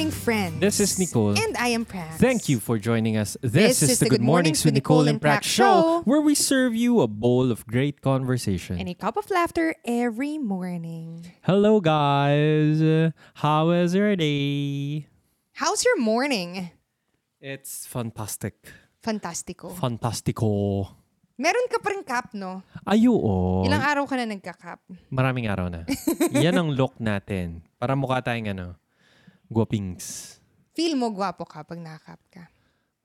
morning, friends. This is Nicole. And I am Prax. Thank you for joining us. This, is, the Good Mornings with Nicole and Prax show, where we serve you a bowl of great conversation. And a cup of laughter every morning. Hello, guys. How is your day? How's your morning? It's fantastic. Fantastico. Fantastico. Meron ka pa rin cup, no? Ay, oo. Ilang araw ka na nagka-cup? Maraming araw na. Yan ang look natin. Para mukha tayong ano, guwapings. Feel mo gwapo ka pag naka-cup ka.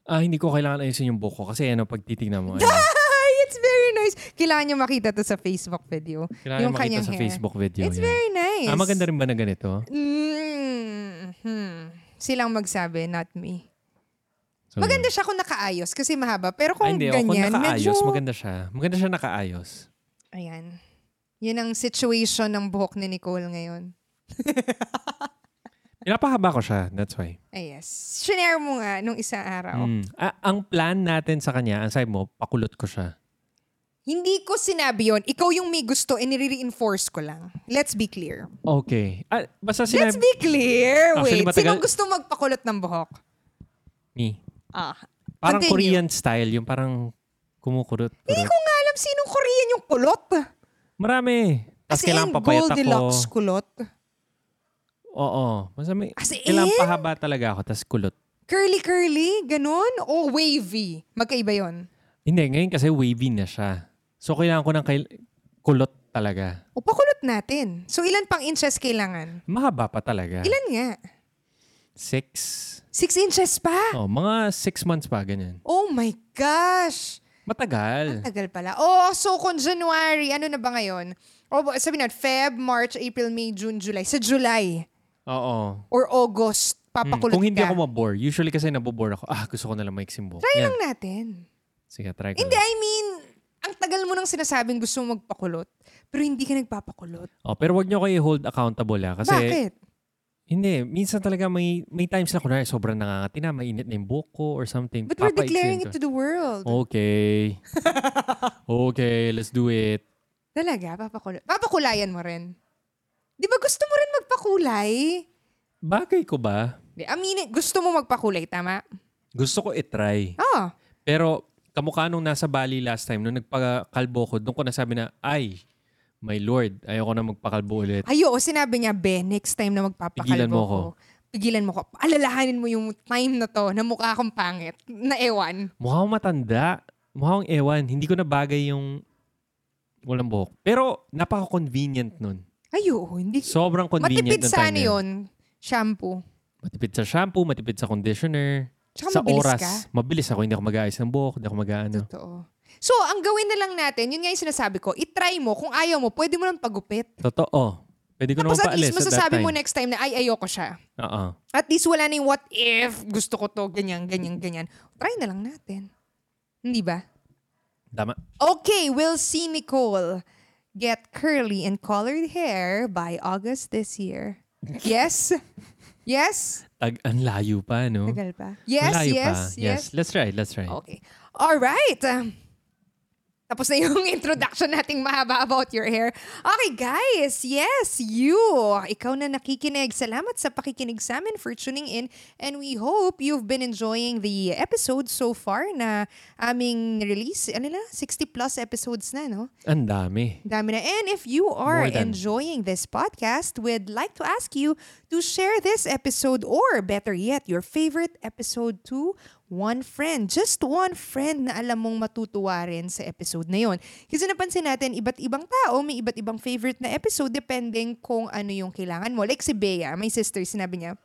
Ah, hindi ko kailangan ayusin yung buhok ko kasi ano, pag titignan mo, ano, Ay, it's very nice. Kailangan nyo makita to sa Facebook video. kailangan yung makita kanyang sa hair. Facebook video. It's yan. very nice. Ah, maganda rin ba na ganito? Mm, hmm. Silang magsabi, not me. So, Maganda siya kung nakaayos kasi mahaba. Pero kung hindi. Kung ganyan, nakaayos, medyo... maganda siya. Maganda siya nakaayos. Ayan. Yan ang situation ng buhok ni Nicole ngayon. Pinapahaba ko siya. That's why. Ay, yes. Shinare mo nga nung isang araw. Mm. Ah, ang plan natin sa kanya, ang sabi mo, pakulot ko siya. Hindi ko sinabi yon. Ikaw yung may gusto, and nire-reinforce ko lang. Let's be clear. Okay. Ah, basta Let's sinabi be clear. Actually, Wait, matagal- sino gusto magpakulot ng buhok? me. Ah, Parang Continue. Korean style, yung parang kumukurot. hindi ko nga alam sinong Korean yung kulot. Marami. Tapos As in, kailangan papayat ako. Goldilocks kulot. Oo. Basta may, As kailangan in? pahaba talaga ako, tapos kulot. Curly-curly, ganun? O wavy? Magkaiba yon. Hindi, ngayon kasi wavy na siya. So, kailangan ko ng kail- kulot talaga. O pakulot natin. So ilan pang inches kailangan? Mahaba pa talaga. Ilan nga? Six. Six inches pa? Oh, mga six months pa, ganyan. Oh my gosh! Matagal. Tagal pala. Oh, so kung January, ano na ba ngayon? O sabi na, Feb, March, April, May, June, July. Sa July Oo. or August, Hmm, papakulot Kung hindi ka. ako mabore, usually kasi nabobore ako, ah, gusto ko na lang maiksim buhok. Try Yan. lang natin. Sige, try ko Hindi, lang. I mean, ang tagal mo nang sinasabing gusto mo magpakulot, pero hindi ka nagpapakulot. Oh, pero wag niyo ko i-hold accountable ha. Kasi, Bakit? hindi, minsan talaga may may times na kunwari sobrang nangangati na, mainit na yung buhok ko or something. But we're declaring it to the world. Okay. okay, let's do it. Talaga, papakulot. Papakulayan mo rin. Di ba gusto mo rin magpakulay? Bagay ko ba? Di, aminin, gusto mo magpakulay, tama? Gusto ko i-try. Oh, Pero kamukha nung nasa Bali last time, nung nagpakalbo ko, doon ko nasabi na, ay, my lord, ayoko na magpakalbo ulit. Ayo, sinabi niya, be, next time na magpapakalbo Pigilan mo ko. Pigilan mo ko. Alalahanin mo yung time na to na mukha akong pangit. Na ewan. Mukha akong matanda. Mukha akong ewan. Hindi ko na bagay yung walang buhok. Pero napaka-convenient nun. Ayo, hindi. Sobrang convenient Matipid ng sa time ano na yun? Shampoo. Matipid sa shampoo, matipid sa conditioner. Tsaka sa mabilis oras. ka. Mabilis ako. Hindi ako mag-aayos ng buhok. Hindi ako mag-ano. Totoo. So, ang gawin na lang natin, yun nga yung sinasabi ko, itry mo. Kung ayaw mo, pwede mo lang pagupit. Totoo. Pwede ko Tapos naman at paalis least at that masasabi time. mo next time na, ay, ayoko siya. Oo. At least wala na yung what if, gusto ko to, ganyan, ganyan, ganyan. Try na lang natin. Hindi ba? Tama. Okay, we'll see Nicole get curly and colored hair by August this year. Yes? Yes? Tag, ang layo pa, no? Tagal pa. Yes, yes, pa. yes. Let's try. Let's try. Okay. All right. Um, tapos na yung introduction nating mahaba about your hair. Okay, guys. Yes, you. Ikaw na nakikinig. Salamat sa pakikinig sa amin for tuning in. And we hope you've been enjoying the episode so far na aming release. Ano na? 60 plus episodes na, no? Ang dami. Dami na. And if you are than. enjoying this podcast, we'd like to ask you to share this episode or better yet, your favorite episode to one friend. Just one friend na alam mong matutuwa rin sa episode na yon. Kasi napansin natin, iba't ibang tao, may iba't ibang favorite na episode depending kung ano yung kailangan mo. Like si Bea, my sister, sinabi niya,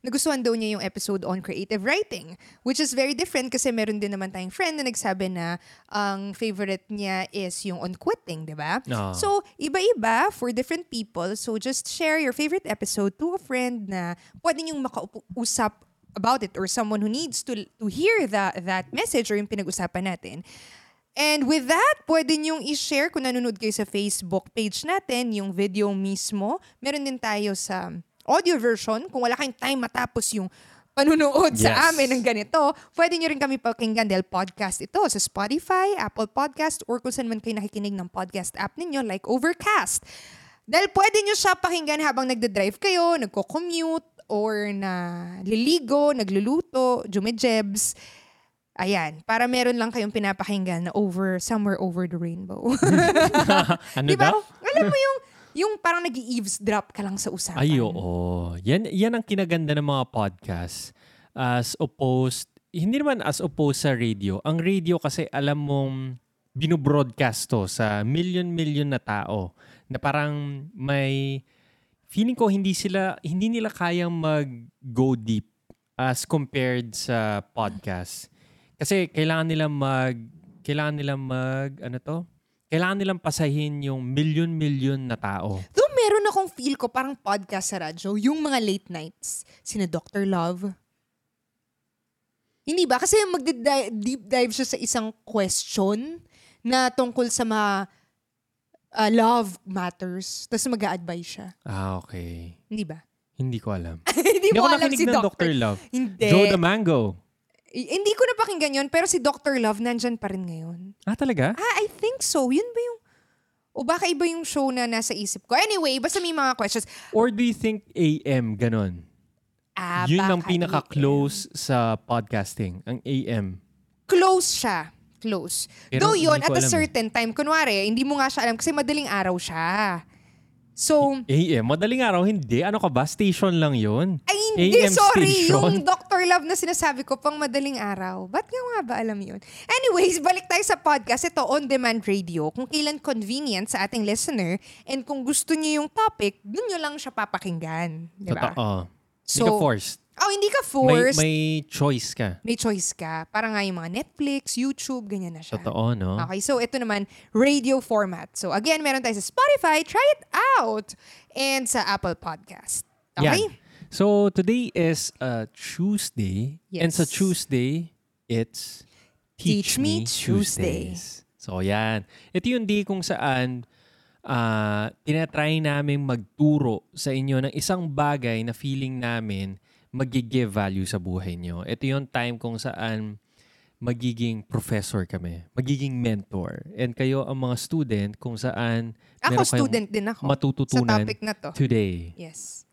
nagustuhan daw niya yung episode on creative writing, which is very different kasi meron din naman tayong friend na nagsabi na ang favorite niya is yung on quitting, di ba? Oo. So, iba-iba for different people. So, just share your favorite episode to a friend na pwede niyong makausap about it or someone who needs to to hear that that message or yung pinag-usapan natin. And with that, pwede niyong i-share kung nanonood kayo sa Facebook page natin, yung video mismo. Meron din tayo sa audio version. Kung wala kayong time matapos yung panunood sa Yes. amin ng ganito, pwede nyo rin kami pakinggan dahil podcast ito sa Spotify, Apple Podcast, or kung saan man kayo nakikinig ng podcast app ninyo like Overcast. Dahil pwede nyo siya pakinggan habang nagde-drive kayo, nagko-commute, or na liligo, nagluluto, jumejebs. Ayan, para meron lang kayong pinapakinggan na over, somewhere over the rainbow. ano Di ba? daw? Alam mo yung, yung parang nag eavesdrop ka lang sa usapan. Ay, oo. Yan, yan ang kinaganda ng mga podcast. As opposed, hindi naman as opposed sa radio. Ang radio kasi alam mong binobroadcast to sa million-million na tao na parang may feeling ko hindi sila hindi nila kayang mag-go deep as compared sa podcast. Kasi kailangan nila mag kailangan nila mag ano to? Kailangan nilang pasahin yung million-million na tao. Though meron akong feel ko parang podcast sa radyo, yung mga late nights, sina Dr. Love. Hindi ba? Kasi mag-deep dive siya sa isang question na tungkol sa mga uh, love matters. Tapos mag advise siya. Ah, okay. Hindi ba? Hindi ko alam. Hindi mo ako alam si Dr. Dr. Love. Hindi. Joe the Mango. I- hindi ko napakinggan yun, pero si Dr. Love nandyan pa rin ngayon. Ah, talaga? Ah, I think so. Yun ba yung... O baka iba yung show na nasa isip ko. Anyway, basta may mga questions. Or do you think AM ganon? Ah, Yun ang pinaka-close sa podcasting, ang AM. Close siya. Close. Pero Though yun, hindi at a eh. certain time, kunwari, hindi mo nga siya alam kasi madaling araw siya. So, AM? Madaling araw, hindi. Ano ka ba? Station lang yun. ay hindi, AM sorry. station? Yung Dr. Love na sinasabi ko pang madaling araw. Ba't nga nga ba alam yun? Anyways, balik tayo sa podcast. Ito, on-demand radio. Kung kailan convenient sa ating listener and kung gusto niyo yung topic, dun nyo lang siya papakinggan. Di ba? Totoo. Hindi So, ka forced. Oh, hindi ka May, forced. may choice ka. may choice ka. Para nga yung mga Netflix, YouTube, ganyan na siya. Totoo, no? Okay, so ito naman, radio format. So again, meron tayo sa Spotify. Try it out. And sa Apple Podcast. Okay? Yan. So, today is uh, Tuesday. And sa Yes. Tuesday, it's Teach Me Tuesday. Tuesdays. So, yan. Ito yung day kung saan uh, tinatry namin magturo sa inyo ng isang bagay na feeling namin magigive value sa buhay nyo. Ito yung time kung saan magiging professor kami, magiging mentor. And kayo ang mga student kung saan Ako meron student din ako. matututunan Sa topic na to. today. Yes.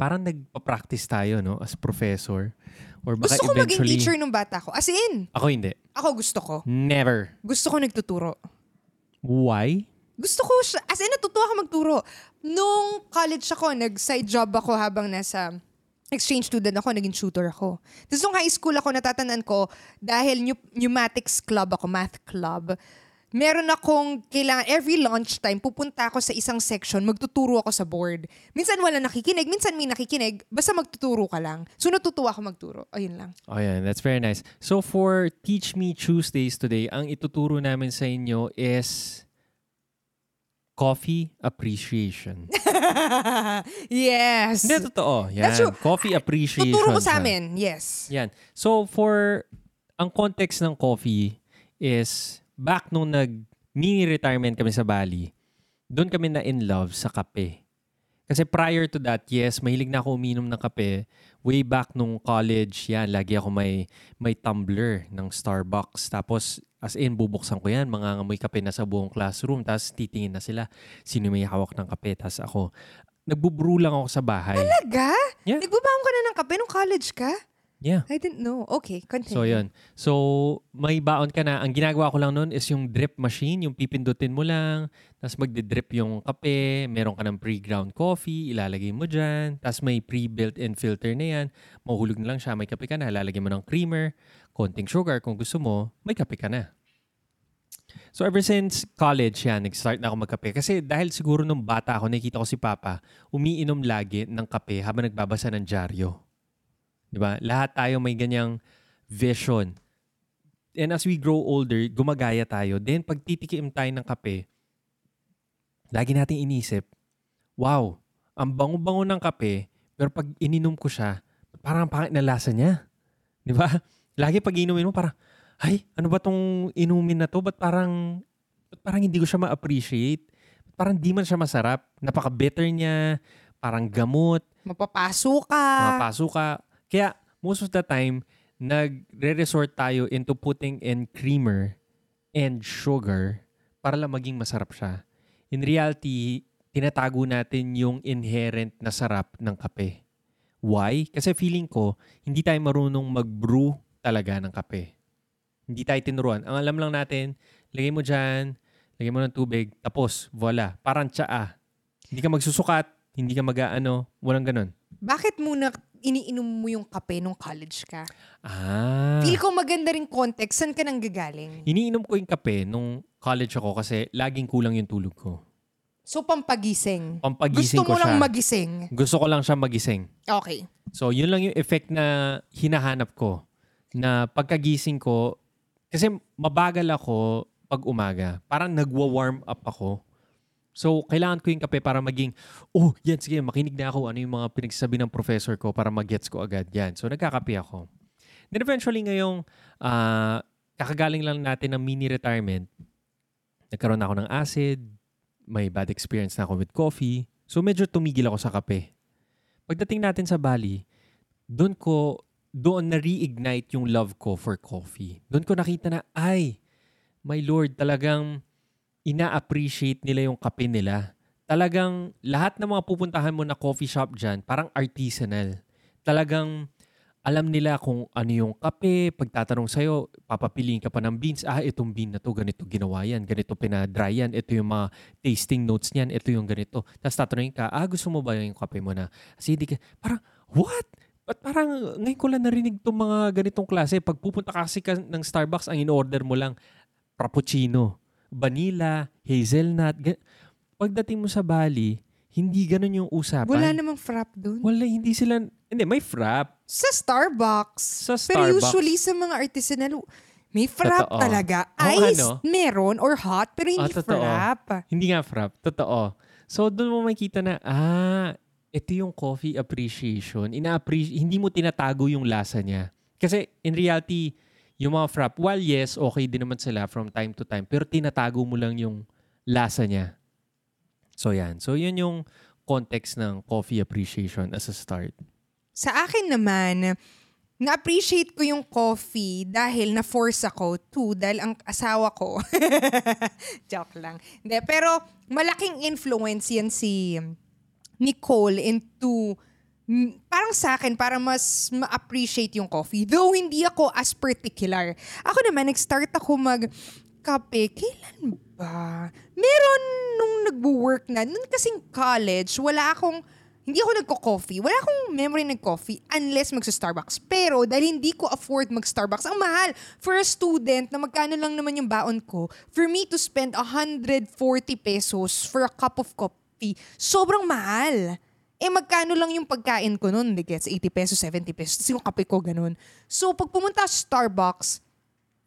Parang nagpa-practice tayo, no? As professor. Or baka Gusto ko maging eventually... teacher nung bata ko. As in, Ako hindi. ako gusto ko. Never. Gusto ko nagtuturo. Why? Gusto ko siya. As in, natutuwa ako magturo. Nung college ako, nag-side job ako habang nasa exchange student ako, naging tutor ako. Tapos nung high school ako, natatandaan ko, dahil pneu- pneumatics club ako, math club, meron akong kailangan, every lunchtime, pupunta ako sa isang section, magtuturo ako sa board. Minsan wala nakikinig, minsan may nakikinig, basta magtuturo ka lang. So natutuwa ako magturo. Ayun lang. Oh, yeah. That's very nice. So, for Teach Me Tuesdays today, ang ituturo namin sa inyo is coffee appreciation. yes. Hindi, totoo. Yan. That's true. Coffee appreciation. Tuturo ko sa amin. Yes. Yan. So, for, ang context ng coffee is, back nung nag mini-retirement kami sa Bali, doon kami na in love sa kape. Kasi prior to that, yes, mahilig na ako uminom ng kape. Way back nung college, yan, lagi ako may, may tumbler ng Starbucks. Tapos, as in, bubuksan ko yan, mga ngamoy kape na sa buong classroom. Tapos, titingin na sila, sino may hawak ng kape. Tapos ako, nagbubrew lang ako sa bahay. Talaga? Yeah. Nagbabaon ka na ng kape nung college ka? Yeah. I didn't know. Okay, continue. So, yun. So, may baon ka na. Ang ginagawa ko lang nun is yung drip machine, yung pipindutin mo lang, tapos magdi-drip yung kape, meron ka ng pre-ground coffee, ilalagay mo dyan, tapos may pre-built-in filter na yan, mahulog na lang siya, may kape ka na, lalagay mo ng creamer, konting sugar kung gusto mo, may kape ka na. So ever since college yan, nag-start na ako magkape. Kasi dahil siguro nung bata ako, nakikita ko si Papa, umiinom lagi ng kape habang nagbabasa ng dyaryo. Ba? Lahat tayo may ganyang vision. And as we grow older, gumagaya tayo. Then pag titikim tayo ng kape, lagi nating inisip, wow, ang bango-bango ng kape, pero pag ininom ko siya, parang ang pangit na lasa niya. Di ba? Lagi pag inumin mo, parang, ay, ano ba tong inumin na to? Ba't parang, ba't parang hindi ko siya ma-appreciate? Ba't parang di man siya masarap? Napaka-bitter niya, parang gamot, Mapapaso ka. mapaso ka. Kaya, most of the time, nagre-resort tayo into putting in creamer and sugar para lang maging masarap siya. In reality, tinatago natin yung inherent na sarap ng kape. Why? Kasi feeling ko, hindi tayo marunong mag-brew talaga ng kape. Hindi tayo tinuruan. Ang alam lang natin, lagay mo dyan, lagay mo ng tubig, tapos, voila, parang tsaa. Hindi ka magsusukat, hindi ka mag-ano, walang ganun. Bakit muna iniinom mo yung kape nung college ka? Ah. Feel ko maganda rin context. Saan ka nang gagaling? Iniinom ko yung kape nung college ako kasi laging kulang yung tulog ko. So, pampagising. Pampagising Gusto mo ko lang siya. magising. Gusto ko lang siya magising. Okay. So, yun lang yung effect na hinahanap ko. Na pagkagising ko, kasi mabagal ako pag umaga. Parang nagwa-warm up ako. So, kailangan ko yung kape para maging, oh, yan, sige, makinig na ako. Ano yung mga pinagsasabi ng professor ko para mag-gets ko agad. Yan. So, nagkakape ako. Then eventually ngayong ah, kakagaling lang natin ng mini-retirement, nagkaroon ako ng acid, may bad experience na ako with coffee. So, medyo tumigil ako sa kape. Pagdating natin sa Bali, doon ko, doon na-reignite yung love ko for coffee. Doon ko nakita na, ay, my Lord, talagang ina-appreciate nila yung kape nila. Talagang lahat ng mga pupuntahan mo na coffee shop dyan, parang artisanal. Talagang alam nila kung ano yung kape. Pagtatanong sa'yo, papapiliin ka pa ng beans. Ah, itong bean na to, ganito ginawa yan. Ganito pinadry yan. Ito yung mga tasting notes niyan. Ito yung ganito. Tapos tatanungin ka, ah, gusto mo ba yung kape mo na? Kasi hindi ka, parang, what? Ba't parang ngayon ko lang narinig itong mga ganitong klase. Pag pupunta ka kasi ka ng Starbucks, ang in-order mo lang, frappuccino, vanilla, hazelnut. Ga- Pagdating mo sa Bali, hindi ganun yung usapan. Wala namang frap dun. Wala, hindi sila, hindi, may frap. Sa Starbucks. Sa Pero Starbucks. usually sa mga artisanal, may frap Totoo. talaga. Oo, Ice ano? meron or hot, pero hindi Ah, totoo. frap. Hindi nga frap. Totoo. So, doon mo makikita na, ah, ito yung coffee appreciation. Ina-appreciate, hindi mo tinatago yung lasa niya. Kasi, in reality, yung mga frap, while yes, okay din naman sila from time to time, pero tinatago mo lang yung lasa niya. So, yan. So, yun yung context ng coffee appreciation as a start. Sa akin naman, na-appreciate ko yung coffee dahil na-force ako to dahil ang asawa ko. Joke lang. Hindi, pero malaking influence yan si Nicole into mm, parang sa akin, para mas ma-appreciate yung coffee. Though hindi ako as particular. Ako naman, nag-start ako mag-kape. Kailan ba? Meron nung nagwo-work na. Noon kasing college, wala akong hindi ako nagko-coffee. Wala akong memory ng coffee unless magsa-Starbucks. Pero dahil hindi ko afford mag-Starbucks, ang mahal. For a student na magkano lang naman yung baon ko, for me to spend 140 pesos for a cup of coffee, sobrang mahal. Eh magkano lang yung pagkain ko nun? Di gets 80 pesos, 70 pesos. Tapos yung kape ko ganun. So pag pumunta sa Starbucks,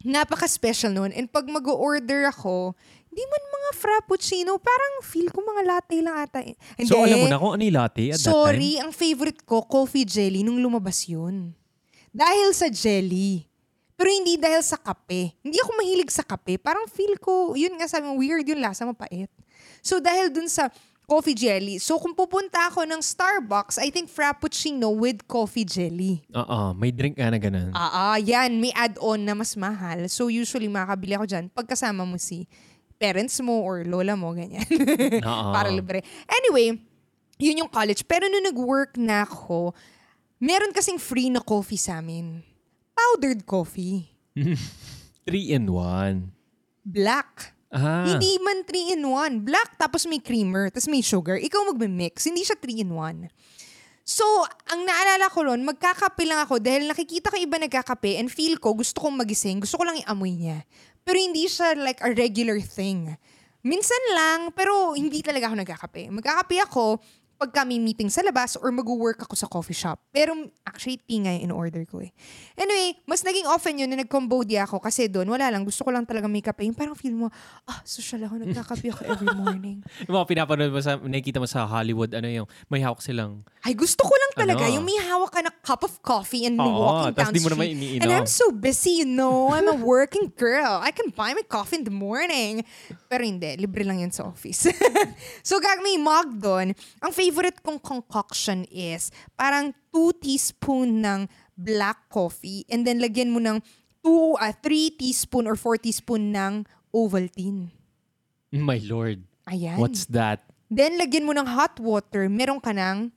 napaka-special nun. And pag mag-order ako, di man mga frappuccino, parang feel ko mga latte lang ata. eh. Hindi. So, alam mo na kung ano yung latte at that time? Sorry, ang favorite ko, coffee jelly, nung lumabas yun. Dahil sa jelly. Pero hindi dahil sa kape. Hindi ako mahilig sa kape. Parang feel ko, yun nga sabi mo, weird yung lasa, mapait. So dahil dun sa coffee jelly, so kung pupunta ako ng Starbucks, I think frappuccino with coffee jelly. Oo, may drink ka na ganun. Ah, ah, yan, may add-on na mas mahal. So usually makakabili ako dyan pagkasama mo si parents mo or lola mo, ganyan. Oo. Para libre. Anyway, yun yung college. Pero nung nag-work na ako, meron kasing free na coffee sa amin. Powdered coffee. Three in one. Black. Ah. Hindi man 3 in 1. Black, tapos may creamer, tapos may sugar. Ikaw magme-mix. Hindi siya 3 in 1. So, ang naalala ko ron, magkakape lang ako dahil nakikita ko iba nagkakape and feel ko, gusto kong magising, gusto ko lang iamoy niya. Pero hindi siya like a regular thing. Minsan lang, pero hindi talaga ako nagkakape. Magkakape ako pag kami meeting sa labas or mag-work ako sa coffee shop. Pero actually, tea nga yung in-order ko eh. Anyway, mas naging often yun na nag-Cambodia ako kasi doon, wala lang. Gusto ko lang talaga may kape. Yung parang feel mo, ah, social ako, nagkakape ako every morning. Yung mga pinapanood mo sa, nakikita mo sa Hollywood, ano yung, may hawak silang, Ay, gusto ko lang talaga. Ano? Yung may hawak ka na cup of coffee and Oo, walking down di mo naman street. iniinom. And I'm so busy, you know. I'm a working girl. I can buy my coffee in the morning. Pero hindi, libre lang yun sa office. so, gag may mug doon. Ang favorite kong concoction is parang 2 teaspoon ng black coffee and then lagyan mo ng 2, uh, 3 teaspoon or 4 teaspoon ng Ovaltine. my lord, Ayan. what's that? Then, lagyan mo ng hot water. Meron ka ng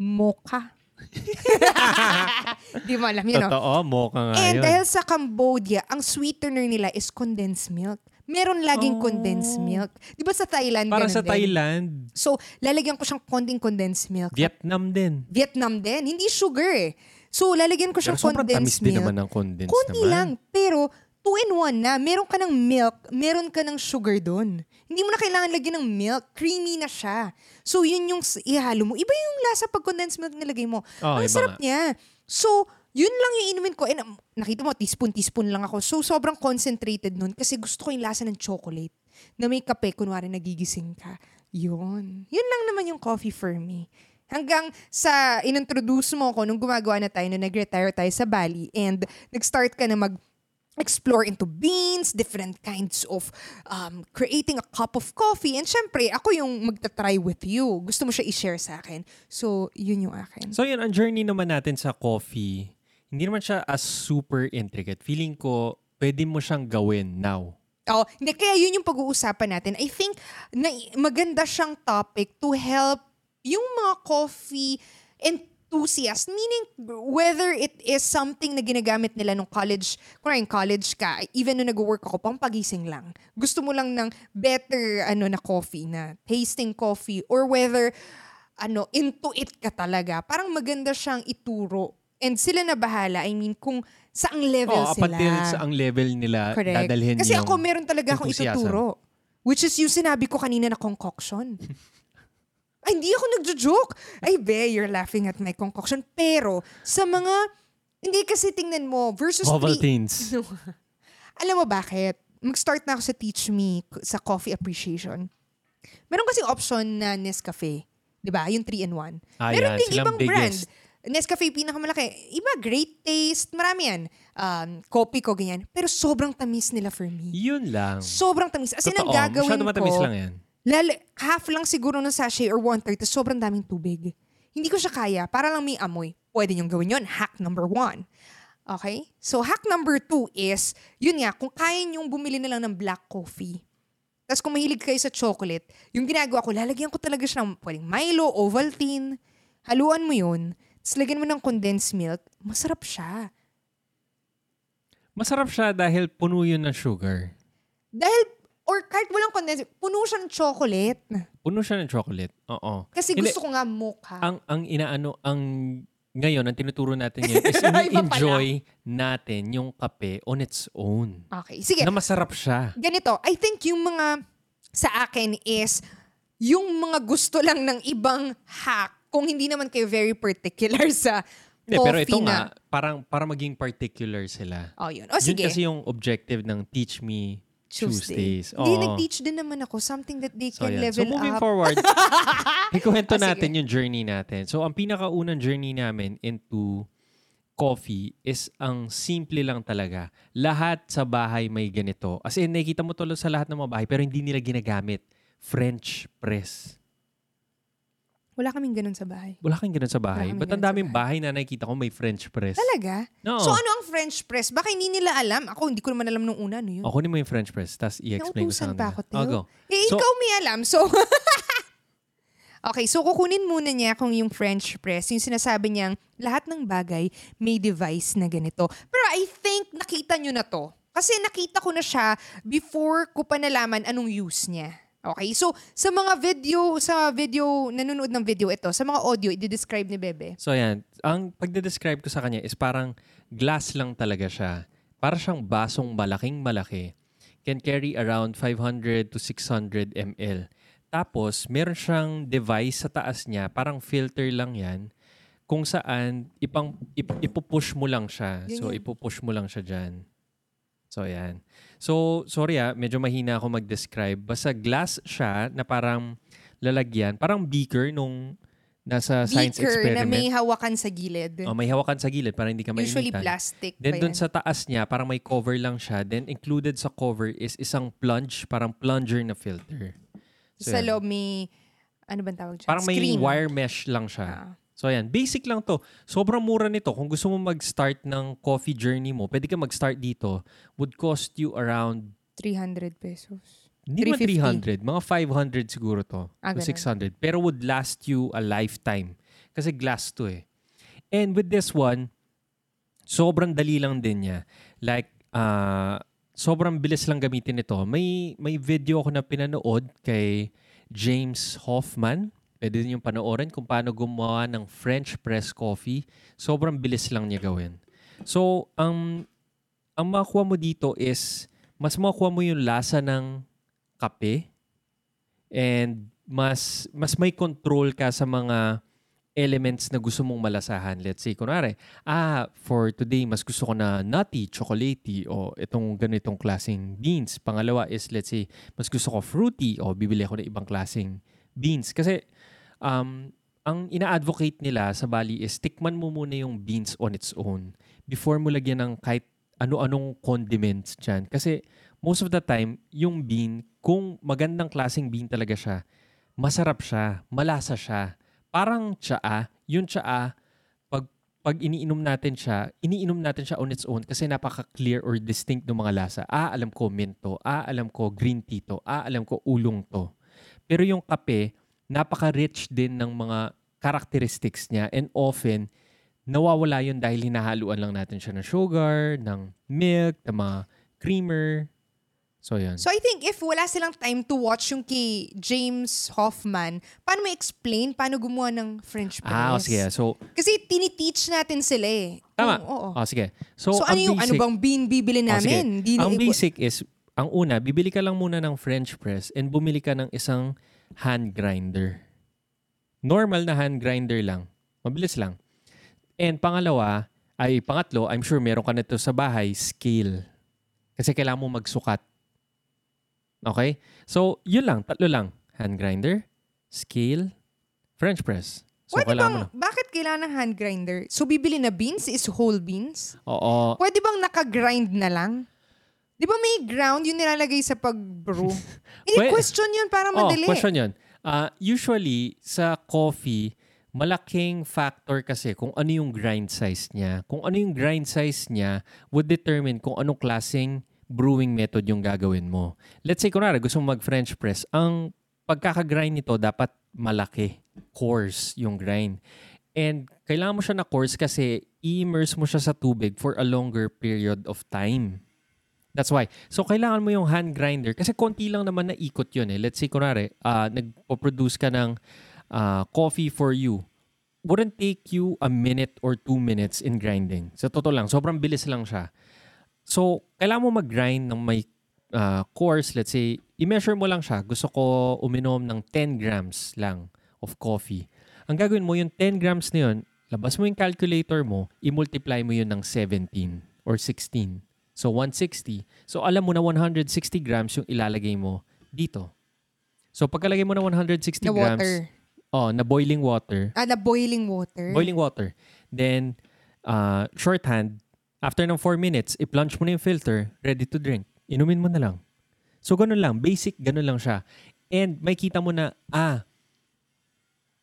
mocha. Di mo alam yun, no? Totoo, mocha nga And yun. dahil sa Cambodia, ang sweetener nila is condensed milk. Meron laging Oh. condensed milk. Di ba sa Thailand, Para sa din? Thailand, So, lalagyan ko siyang konting condensed milk. Vietnam din. Vietnam din, hindi sugar eh. So, lalagyan ko Pero siyang sobrang tamis condensed din milk. naman ng condensed Konti naman. lang, pero two in one na. Meron ka ng milk, meron ka ng sugar doon. Hindi mo na kailangan lagyan ng milk. Creamy na siya. So, yun yung ihalo mo. Iba yung lasa pag condensed milk nilagay mo. Oo, Ang sarap nga. niya. So, yun lang yung inumin ko. And um, nakita mo, teaspoon-teaspoon lang ako. So, sobrang concentrated nun kasi gusto ko yung lasa ng chocolate na may kape, kunwari nagigising ka. Yun. Yun lang naman yung coffee for me. Hanggang sa inintroduce mo ko nung gumagawa na tayo, nung nag-retire tayo sa Bali and nag-start ka na mag explore into beans, different kinds of um, creating a cup of coffee. And syempre, ako yung magta-try with you. Gusto mo siya i-share sa akin. So, yun yung akin. So yun, ang journey naman natin sa coffee, hindi naman siya as super intricate. Feeling ko, pwede mo siyang gawin now. Oh, hindi kaya yun yung pag-uusapan natin. I think na maganda siyang topic to help yung mga coffee enthusiast, meaning whether it is something na ginagamit nila nung college, kung in college ka, even nung nag-work ako, pang pagising lang. Gusto mo lang ng better ano na coffee, na tasting coffee, or whether ano, into it ka talaga. Parang maganda siyang ituro. And sila na bahala. I mean, kung saang level Oh, up sila. until sa ang level nila, Correct. dadalhin Kasi yung ako meron talaga akong ituturo. Which is yung sinabi ko kanina na concoction. Ay, hindi ako nagjo-joke. Ay, be, you're laughing at my concoction. Pero, sa mga, hindi kasi tingnan mo, versus three, Ovaltines. alam mo bakit? Mag-start na ako sa Teach Me, sa coffee appreciation. Meron kasi option na Nescafe. 'Di ba Yung 3-in-1. Ah, Meron yan. ding Silang ibang brand. Nescafe pinakamalaki. Iba, great taste. Marami yan. Um, coffee ko, ganyan. Pero sobrang tamis nila for me. Yun lang. Sobrang tamis. As in, ang gagawin masyado matamis ko, lang yan. lala, half lang siguro ng sachet or one-third, sobrang daming tubig. Hindi ko siya kaya. Para lang may amoy. Pwede niyong gawin yun. Hack number one. Okay? So, hack number two is, yun nga, kung kaya niyong bumili na lang ng black coffee, tapos kung mahilig kayo sa chocolate, yung ginagawa ko, lalagyan ko talaga siya ng pwedeng Milo, Ovaltine, haluan mo yun, tapos lagyan mo ng condensed milk, masarap siya. Masarap siya dahil puno yun ng sugar. Dahil, or kahit walang condensed, puno siya ng chocolate. Puno siya ng chocolate. Oo. Kasi Hindi. gusto ko nga mocha. Ang ang inaano ang ngayon ang tinuturo natin ngayon is enjoy natin yung kape on its own. okay, sige. Na masarap siya. ganito, I think yung mga sa akin is yung mga gusto lang ng ibang hack kung hindi naman kayo very particular sa Hindi, coffee pero ito na. nga, parang para maging particular sila. Oh, yun. O Yun sige. kasi yung objective ng Teach Me Tuesday. Tuesdays. Hindi, Oo. nag-teach din naman ako. Something that they So, can yan. level so moving up. forward, ikuwento Ah, sige. natin yung journey natin. So ang pinakaunang journey namin into coffee is ang simple lang talaga. Lahat sa bahay may ganito. As in, nakikita mo tuloy sa lahat ng mga bahay pero hindi nila ginagamit. French press. Wala kaming ganun sa bahay. Wala kang ganun sa bahay. Ba't ang daming bahay na nakikita ko may French press? Talaga? No. So ano ang French press? Baka hindi nila alam. Ako, hindi ko naman alam nung una. Ano yun? O, kunin mo yung French press, tapos i-explain ko Nautusan sa kanila. pa ako, Teo. Oh, go. Eh, So- ikaw may alam. So, okay, so kukunin muna niya kung yung French press, yung sinasabi niyang lahat ng bagay may device na ganito. Pero I think nakita niyo na to. Kasi nakita ko na siya before ko pa nalaman anong use niya. Okay, so sa mga video, sa video, nanonood ng video ito, sa mga audio, i-describe ni Bebe. So yan, ang pagde-describe ko sa kanya is parang glass lang talaga siya. Para siyang basong malaking malaki. Can carry around 500 to 600 ml. Tapos, meron siyang device sa taas niya, parang filter lang yan, kung saan ipang, ip, ipupush mo lang siya. So, Ganyan. ipupush mo lang siya dyan. So, yan. So, sorry ah, medyo mahina ako mag-describe. Basta glass siya na parang lalagyan, parang beaker nung nasa science Beaker na experiment. may hawakan sa gilid. Oh, may hawakan sa gilid para hindi ka Usually mainitan. plastic Then yan. sa taas niya, parang may cover lang siya. Then included sa cover is isang plunge, parang plunger na filter. So, sa yan. loob may, ano bang tawag dyan? Parang may Screen. wire mesh lang siya. Ah. So ayan, basic lang to. Sobrang mura nito. Kung gusto mo mag-start ng coffee journey mo, pwede ka mag-start dito. Would cost you around, 300 pesos. hindi naman 350. 300, mga 500 siguro to. Ah, to ganun. 600. Pero would last you a lifetime. Kasi glass to eh. And with this one, sobrang dali lang din niya. Like, uh, sobrang bilis lang gamitin ito. May, may video ako na pinanood kay James Hoffman. Pwede yung panoorin kung paano gumawa ng French press coffee. Sobrang bilis lang niya gawin. So, ang, ang makuha mo dito is, mas makuha mo yung lasa ng kape and mas mas may control ka sa mga elements na gusto mong malasahan. Let's say, kunwari, ah, for today, mas gusto ko na nutty, chocolatey, o itong ganitong klaseng beans. Pangalawa is, let's say, mas gusto ko fruity, o bibili ako ng ibang klaseng beans. Kasi, um, ang ina-advocate nila sa Bali is tikman mo muna yung beans on its own before mo lagyan ng kahit ano-anong condiments dyan. Kasi most of the time, yung bean, kung magandang klaseng bean talaga siya, masarap siya, malasa siya. Parang tsaa, yung tsaa, pag, pag iniinom natin siya, iniinom natin siya on its own kasi napaka-clear or distinct ng mga lasa. Ah, alam ko mint to. Ah, alam ko green tea to. Ah, alam ko ulong to. Pero yung kape, napaka-rich din ng mga characteristics niya and often, nawawala yun dahil hinahaluan lang natin siya ng sugar, ng milk, ng mga creamer, So, yan. So, I think if wala silang time to watch yung kay James Hoffman, paano mo explain paano gumawa ng French press? Ah, oh, sige. So, Kasi tiniteach natin sila eh. Tama. Oo, oo. Oh, sige. So, So, ano yung ano basic, bang bean bibili Oh, sige. namin? Di- ang basic is, ang una, bibili ka lang muna ng French press and bumili ka ng isang hand grinder. Normal na hand grinder lang. Mabilis lang. And pangalawa, ay pangatlo, I'm sure meron ka nito sa bahay, scale. Kasi kailangan mo magsukat. Okay? So, yun lang. Tatlo lang. Hand grinder, scale, French press. So, Pwede mo bang, na. bakit kailangan ng hand grinder? So, bibili na beans is whole beans? Oo. Pwede bang naka-grind na lang? Di ba may ground yung nilalagay sa pag-brew? Hindi, Pwe- question yun para madali. Oh, question yun. Uh, usually, sa coffee, malaking factor kasi kung ano yung grind size niya. Kung ano yung grind size niya would determine kung anong klaseng brewing method yung gagawin mo. Let's say, kunwari, gusto mo mag-French press. Ang pagkakagrind nito, dapat malaki. Coarse yung grind. And kailangan mo siya na coarse kasi i-immerse mo siya sa tubig for a longer period of time. That's why. So, kailangan mo yung hand grinder kasi konti lang naman na ikot yun eh. Let's say, kunwari, uh, nagpo-produce ka ng uh, coffee for you. Wouldn't take you a minute or two minutes in grinding. Sa totoo lang, sobrang bilis lang siya. So, kailangan mo mag-grind ng may uh, course. Let's say, i-measure mo lang siya. Gusto ko uminom ng 10 grams lang of coffee. Ang gagawin mo, yung 10 grams na yun, labas mo yung calculator mo, i-multiply mo yun ng 17 or 16. So, 160. So, alam mo na 160 grams yung ilalagay mo dito. So, pagkalagay mo na 160 Na grams, water. oh, na boiling water, Ah, na boiling water. boiling water, then, uh, shorthand, after ng 4 minutes, i-plunge mo na yung filter, ready to drink. Inumin mo na lang. So, ganun lang. Basic, ganun lang siya. And may kita mo na, ah,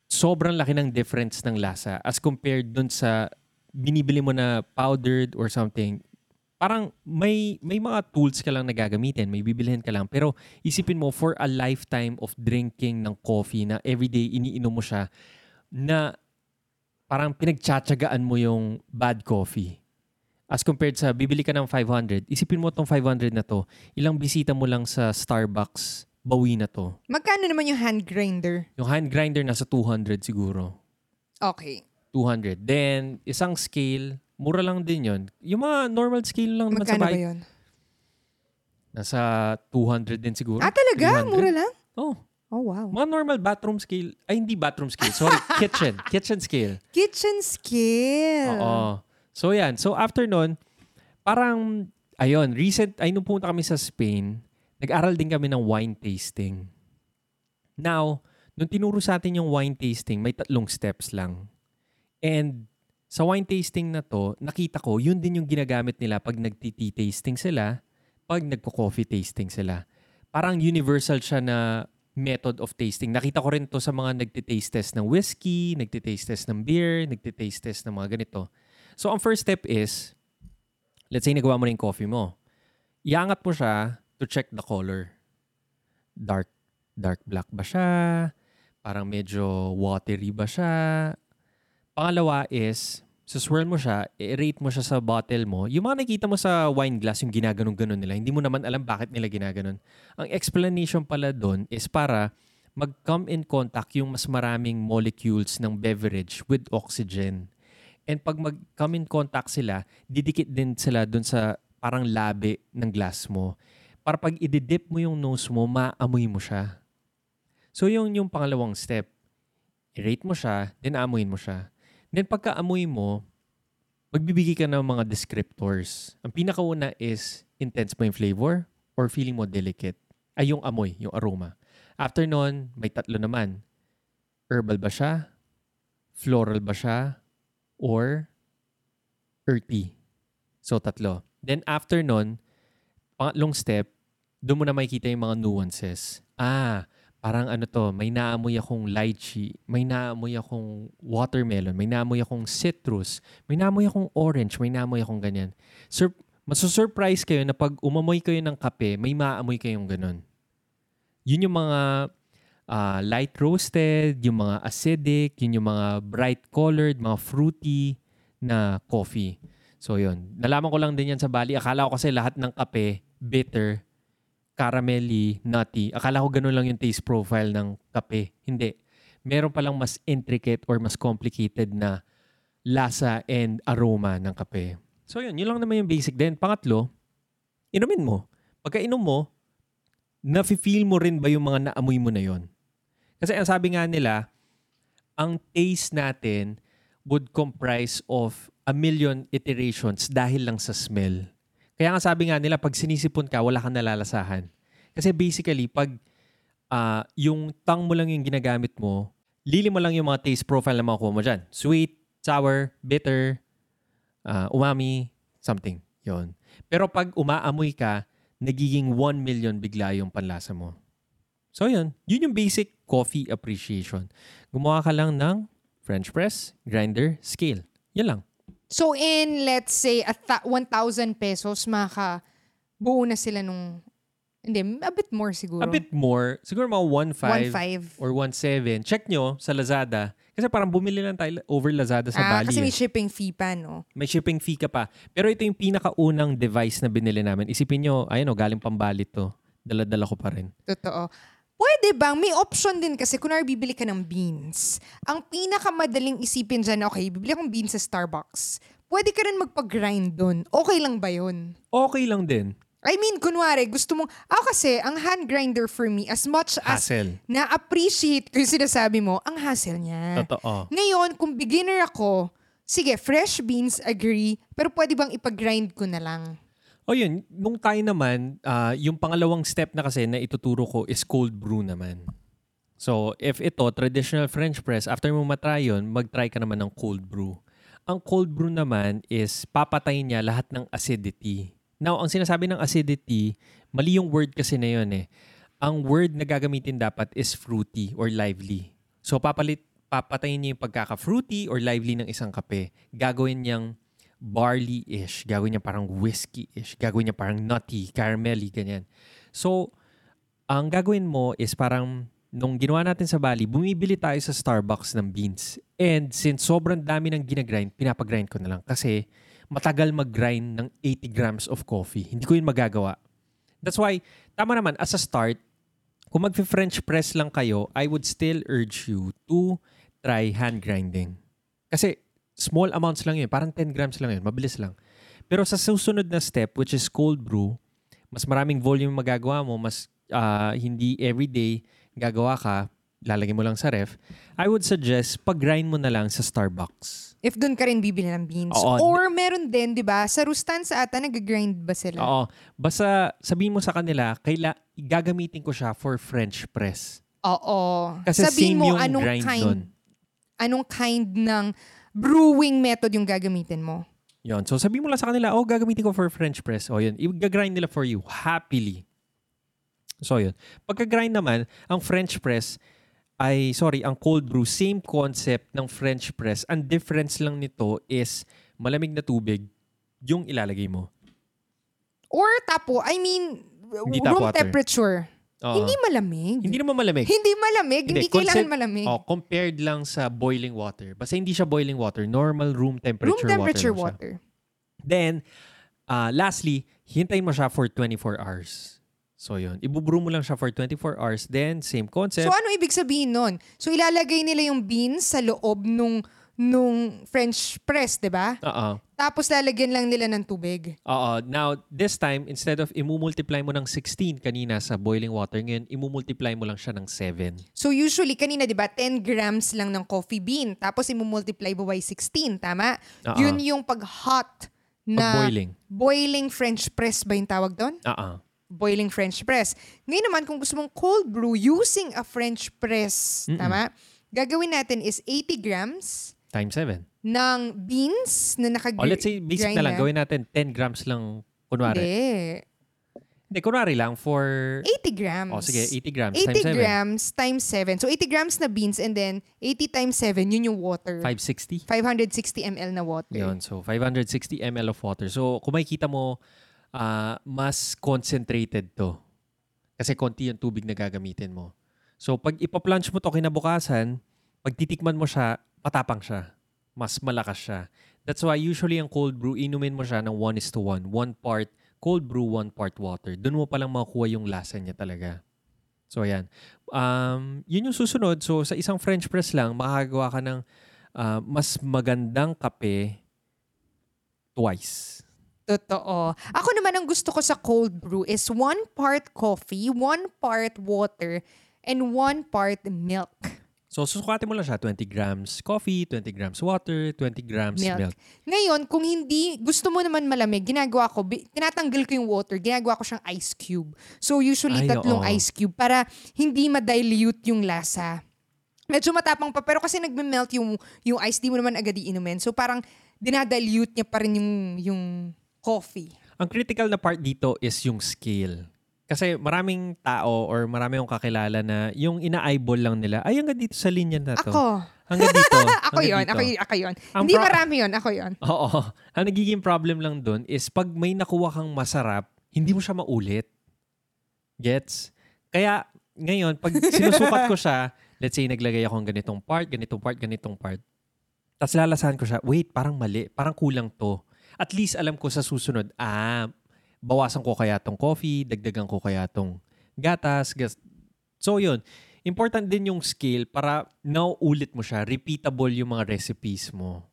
sobrang laki ng difference ng lasa as compared dun sa binibili mo na powdered or something. Parang may may mga tools ka lang na gagamitin, may bibilihin ka lang. Pero isipin mo, for a lifetime of drinking ng coffee na everyday iniinom mo siya, na parang pinagtsatsagaan mo yung bad coffee. As compared sa bibili ka ng 500, isipin mo tong 500 na to, ilang bisita mo lang sa Starbucks, bawi na to. Magkano naman yung hand grinder? Yung hand grinder nasa 200 siguro. Okay. 200. Then, isang scale, mura lang din yon. Yung mga normal scale lang naman sa Magkano ba yun? Nasa 200 din siguro. Ah, talaga? 300. Mura lang? Oh, Oh, wow. mga normal bathroom scale. Ay, hindi bathroom scale. Sorry, kitchen. Kitchen scale. Kitchen scale. Oo. So, yan. So, after nun, parang, ayun, recent, ay nung pumunta kami sa Spain, nag-aral din kami ng wine tasting. Now, nung tinuro sa atin yung wine tasting, may tatlong steps lang. And sa wine tasting na to, nakita ko, yun din yung ginagamit nila pag nagti-tea tasting sila, pag nagko-coffee tasting sila. Parang universal siya na method of tasting. Nakita ko rin to sa mga nagtitaste test ng whiskey, nagtitaste test ng beer, nagtitaste test ng mga ganito. So, ang first step is, let's say nagawa mo na yung coffee mo. Iangat mo siya to check the color. Dark, dark black ba siya? Parang medyo watery ba siya? Pangalawa is, So swirl mo siya, i-rate mo siya sa bottle mo. Yung mga nakita mo sa wine glass, yung ginaganon-ganon nila, hindi mo naman alam bakit nila ginaganon. Ang explanation pala doon is para mag-come in contact yung mas maraming molecules ng beverage with oxygen. And pag mag-come in contact sila, didikit din sila doon sa parang labi ng glass mo. Para pag ididip mo yung nose mo, maamoy mo siya. So yung yung pangalawang step. I-rate mo siya, then amuin mo siya. Then pagka-amoy mo, magbibigay ka ng mga descriptors. Ang pinakauna is intense mo yung flavor or feeling mo delicate. Ay yung amoy, yung aroma. After nun, may tatlo naman. Herbal ba siya? Floral ba siya? Or earthy? So, tatlo. Then after nun, pangatlong step, doon mo na makikita yung mga nuances. Ah, parang ano to, may naamoy akong lychee, may naamoy akong watermelon, may naamoy akong citrus, may naamoy akong orange, may naamoy akong ganyan. Sur- masusurprise kayo na pag umamoy kayo ng kape, may maamoy kayong ganun. Yun yung mga uh, light roasted, yung mga acidic, yun yung mga bright colored, mga fruity na coffee. So yun. Nalaman ko lang din yan sa Bali. Akala ko kasi lahat ng kape, bitter, caramelly, nutty. Akala ko ganun lang yung taste profile ng kape. Hindi. Meron palang mas intricate or mas complicated na lasa and aroma ng kape. So yun, yun lang naman yung basic. Then pangatlo, inumin mo. Pagka inom mo, nafe-feel mo rin ba yung mga naamoy mo na yon? Kasi ang sabi nga nila, ang taste natin would comprise of a million iterations dahil lang sa smell. Kaya nga sabi nga nila, pag sinisipon ka, wala kang nalalasahan. Kasi basically, pag uh, yung tang mo lang yung ginagamit mo, lili mo lang yung mga taste profile na makukuha mo dyan. Sweet, sour, bitter, uh, umami, something. yon. Pero pag umaamoy ka, nagiging 1 million bigla yung panlasa mo. So yun, yun yung basic coffee appreciation. Gumawa ka lang ng French press, grinder, scale. Yan lang. So in, let's say, a th- 1,000 pesos, maka buo na sila nung, hindi, a bit more siguro. A bit more. Siguro mga 1.5 1.5. or 1.7. Check nyo sa Lazada. Kasi parang bumili lang tayo over Lazada sa ah, Bali. Kasi may eh. shipping fee pa, no? May shipping fee ka pa. Pero ito yung pinakaunang device na binili namin. Isipin nyo, ayun o, galing pambali to. Dala-dala ko pa rin. Totoo. Pwede bang, may option din kasi kunwari bibili ka ng beans. Ang pinakamadaling isipin dyan, okay, bibili akong beans sa Starbucks. Pwede ka rin magpag-grind dun. Okay lang ba yun? Okay lang din. I mean, kunwari, gusto mong, ako kasi, ang hand grinder for me, as much as Hassle. na-appreciate ko yung sinasabi mo, ang hassle niya. Totoo. Ngayon, kung beginner ako, sige, fresh beans, agree, pero pwede bang ipag-grind ko na lang? O yun, nung tayo naman, uh, yung pangalawang step na kasi na ituturo ko is cold brew naman. So, if ito, traditional French press, after mo matry yun, mag-try ka naman ng cold brew. Ang cold brew naman is papatayin niya lahat ng acidity Now, ang sinasabi ng acidity, mali yung word kasi na yun eh. Ang word na gagamitin dapat is fruity or lively. So, papalit, papatayin niya yung pagkaka-fruity or lively ng isang kape. Gagawin niyang barley-ish. Gagawin niya parang whiskey-ish. Gagawin niya parang nutty, caramelly, ganyan. So, ang gagawin mo is parang nung ginawa natin sa Bali, bumibili tayo sa Starbucks ng beans. And since sobrang dami ng ginagrind, pinapagrind ko na lang. Kasi matagal mag-grind ng 80 grams of coffee. Hindi ko yun magagawa. That's why, tama naman, as a start, kung mag-French press lang kayo, I would still urge you to try hand grinding. Kasi small amounts lang yun. Parang 10 grams lang yun. Mabilis lang. Pero sa susunod na step, which is cold brew, mas maraming volume magagawa mo, mas uh, hindi everyday gagawa ka, lalagay mo lang sa ref, I would suggest pag-grind mo na lang sa Starbucks. If doon ka rin bibili ng beans. Oo. Or meron din, di ba? Sa Rustansa ata, nag-grind ba sila? Oo. Basta sabihin mo sa kanila, kaila, gagamitin ko siya for French press. Oo. Kasi Sabihin same mo yung anong grind kind, nun. anong kind ng brewing method yung gagamitin mo. Yon. So sabihin mo lang sa kanila, oh, gagamitin ko for French press. O yun, i-grind nila for you happily. So yun. Pagka-grind naman, ang French press, ay, sorry, ang cold brew, same concept ng French press. Ang difference lang nito is malamig na tubig yung ilalagay mo. Or tapo, I mean, Hindi room water. temperature. Oo. Hindi malamig. Hindi naman malamig. Hindi malamig. Hindi, Hindi, kailangan concept- malamig. Oh, compared lang sa boiling water. Basta hindi siya boiling water. Normal room temperature, Room temperature water. lang siya. water. Then, uh, lastly, hintayin mo siya for 24 hours. So, yun. Ibubrew mo lang siya for 24 hours. Then, same concept. So ano ibig sabihin nun? So ilalagay nila yung beans sa loob nung nung French press, 'di ba? Oo. Tapos lalagyan lang nila ng tubig. Oo. Now, this time, instead of imumultiply mo ng 16 kanina sa boiling water, ngayon, imumultiply mo lang siya ng 7. So usually kanina 'di ba 10 grams lang ng coffee bean tapos i-multiply mo by 16, tama? Oo. Yun yung pag hot na boiling. boiling French press ba yung tawag doon? Oo. Boiling French press. Ngayon naman kung gusto mong cold brew using a French press, Mm-mm. tama? Gagawin natin is 80 grams Times 7. ng beans na naka O, let's say, basic na lang. Gawin natin 10 grams lang, kunwari. Hindi. Hindi, kunwari lang for... 80 grams. O, sige, 80 grams 80 times 7. grams times 7. So 80 grams na beans and then 80 times 7, yun yung water. 560. 560 ml na water. Yun, so 560 ml of water. So kung makikita mo, ah, mas concentrated to. Kasi konti yung tubig na gagamitin mo. So pag ipa-plunge mo to kinabukasan, pag titikman mo siya, patapang siya. Mas malakas siya. That's why usually ang cold brew, inumin mo siya ng 1 is to 1. One part cold brew, one part water. Doon mo palang makukuha yung lasa niya talaga. So, ayan. Um, yun yung susunod. So, sa isang French press lang, makakagawa ka ng ah, mas magandang kape twice. Totoo. Ako naman ang gusto ko sa cold brew is one part coffee, one part water, and one part milk. So, susukatin mo lang siya. 20 grams coffee, 20 grams water, 20 grams Milk. milk. Ngayon, kung hindi, gusto mo naman malamig, ginagawa ko, tinatanggal ko yung water, ginagawa ko siyang ice cube. So usually Ay, tatlong oo. ice cube para hindi ma-dilute yung lasa. Medyo matapang pa, pero kasi nagme-melt yung, yung ice, di mo naman agad iinumin. So parang dinadilute niya pa rin yung, yung coffee. Ang critical na part dito is yung scale. Kasi maraming tao or marami yung kakilala na yung ina-eyeball lang nila, ay hanggang dito sa linya na to. Ako. Hanggang dito. ako hanggang yon dito. ako, ako yon Ang Hindi pro- marami yon ako yon Oo. Ang nagiging problem lang doon is pag may nakuha kang masarap, hindi mo siya maulit. Gets? Kaya ngayon, pag sinusukat ko siya, let's say naglagay ako ng ganitong part, ganitong part, ganitong part. Tapos lalasahan ko siya, wait, parang mali, parang kulang to. At least alam ko sa susunod, ah, bawasan ko kaya tong coffee, dagdagan ko kaya tong gatas. Gas. So yun, important din yung scale para nauulit mo siya, repeatable yung mga recipes mo.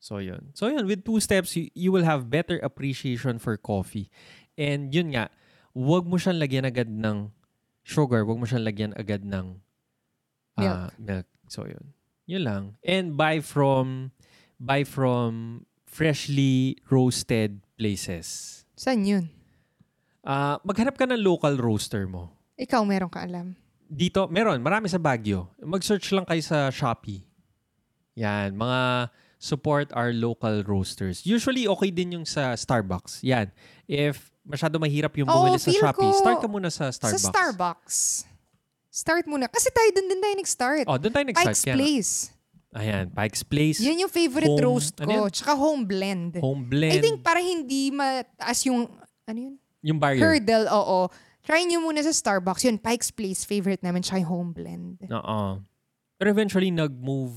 So yun. So yun, with two steps, you, you will have better appreciation for coffee. And yun nga, wag mo siyang lagyan agad ng sugar, wag mo siyang lagyan agad ng ah, milk. So yun. Yun lang. And buy from buy from freshly roasted places. Saan yun? Ah, maghanap ka ng local roaster mo. Ikaw meron ka alam. Dito, meron. Marami sa Baguio. Mag-search lang kayo sa Shopee. Yan. Mga support our local roasters. Usually, okay din yung sa Starbucks. Yan. If masyado mahirap yung bumili sa feel Shopee, ko start ka muna sa Starbucks. Sa Starbucks. Start muna. Kasi tayo dun din tayo nag-start. Oh, doon tayo nag-start. Pikes. Place. Ayan, Pikes Place. Yan yung favorite Home- roast ano ko. yan? Tsaka home blend. Home blend. I think para hindi mataas yung, ano yun? yung barrier. Hurdle, oo. Try nyo muna sa Starbucks. Yun, Pikes Place, favorite namin, tsaka yung home blend. Oo. Pero eventually, nag-move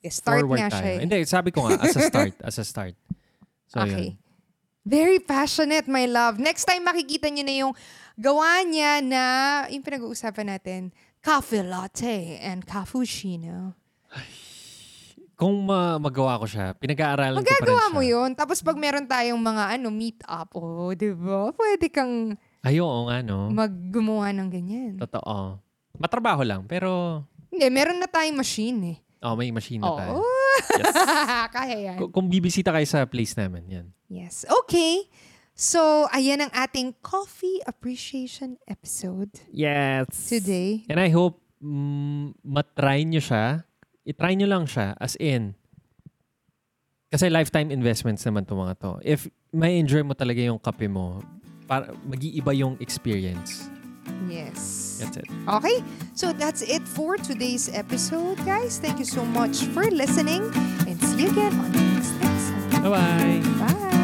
Yeah, start forward nga tayo. siya eh. Hindi, sabi ko nga, as a start. as a start. So, okay. yun. Very passionate, my love. Next time makikita nyo na yung gawa niya na, yung pinag-uusapan natin, coffee latte and cappuccino. Kung ma- magawa ko siya, pinag-aaralan ko pa rin Magagawa siya. mo yun. Tapos pag meron tayong mga ano, meet up, oh, di ba? Pwede kang Ay, oo nga, no? maggumawa ng ganyan. Totoo. Matrabaho lang, pero Hindi, meron na tayong machine eh. oh, may machine na tayo. Oo. Yes. Kaya yan. Kung, kung bibisita kayo sa place namin, yan. Yes. Okay. So, ayan ang ating coffee appreciation episode Yes. today. And I hope mm, matry nyo siya. I-try nyo lang siya. As in, kasi lifetime investments naman to mga to. If may enjoy mo talaga yung kape mo, para mag-iiba yung experience. Yes. That's it. Okay. So, that's it for today's episode, guys. Thank you so much for listening and see you again on the next episode. Bye-bye! Bye.